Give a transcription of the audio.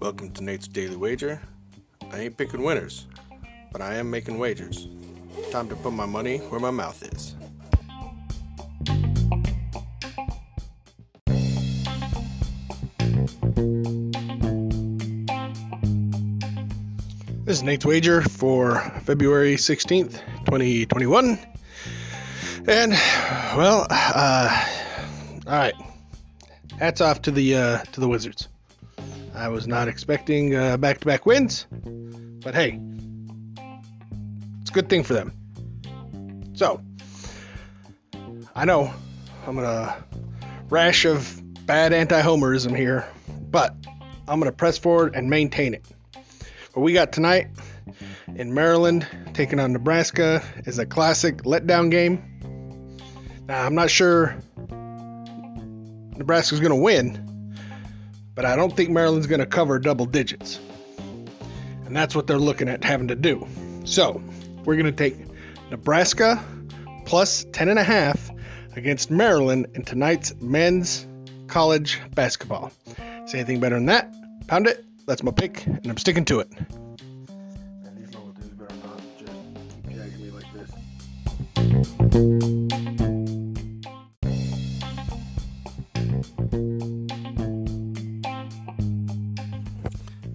Welcome to Nate's Daily Wager. I ain't picking winners, but I am making wagers. Time to put my money where my mouth is. This is Nate's Wager for February 16th, 2021. And, well, uh, all right. Hats off to the uh, to the Wizards. I was not expecting uh, back-to-back wins, but hey, it's a good thing for them. So, I know I'm gonna rash of bad anti-homerism here, but I'm gonna press forward and maintain it. What we got tonight in Maryland taking on Nebraska is a classic letdown game. Now, I'm not sure Nebraska's going to win, but I don't think Maryland's going to cover double digits. And that's what they're looking at having to do. So, we're going to take Nebraska plus 10.5 against Maryland in tonight's men's college basketball. Say anything better than that? Pound it. That's my pick, and I'm sticking to it.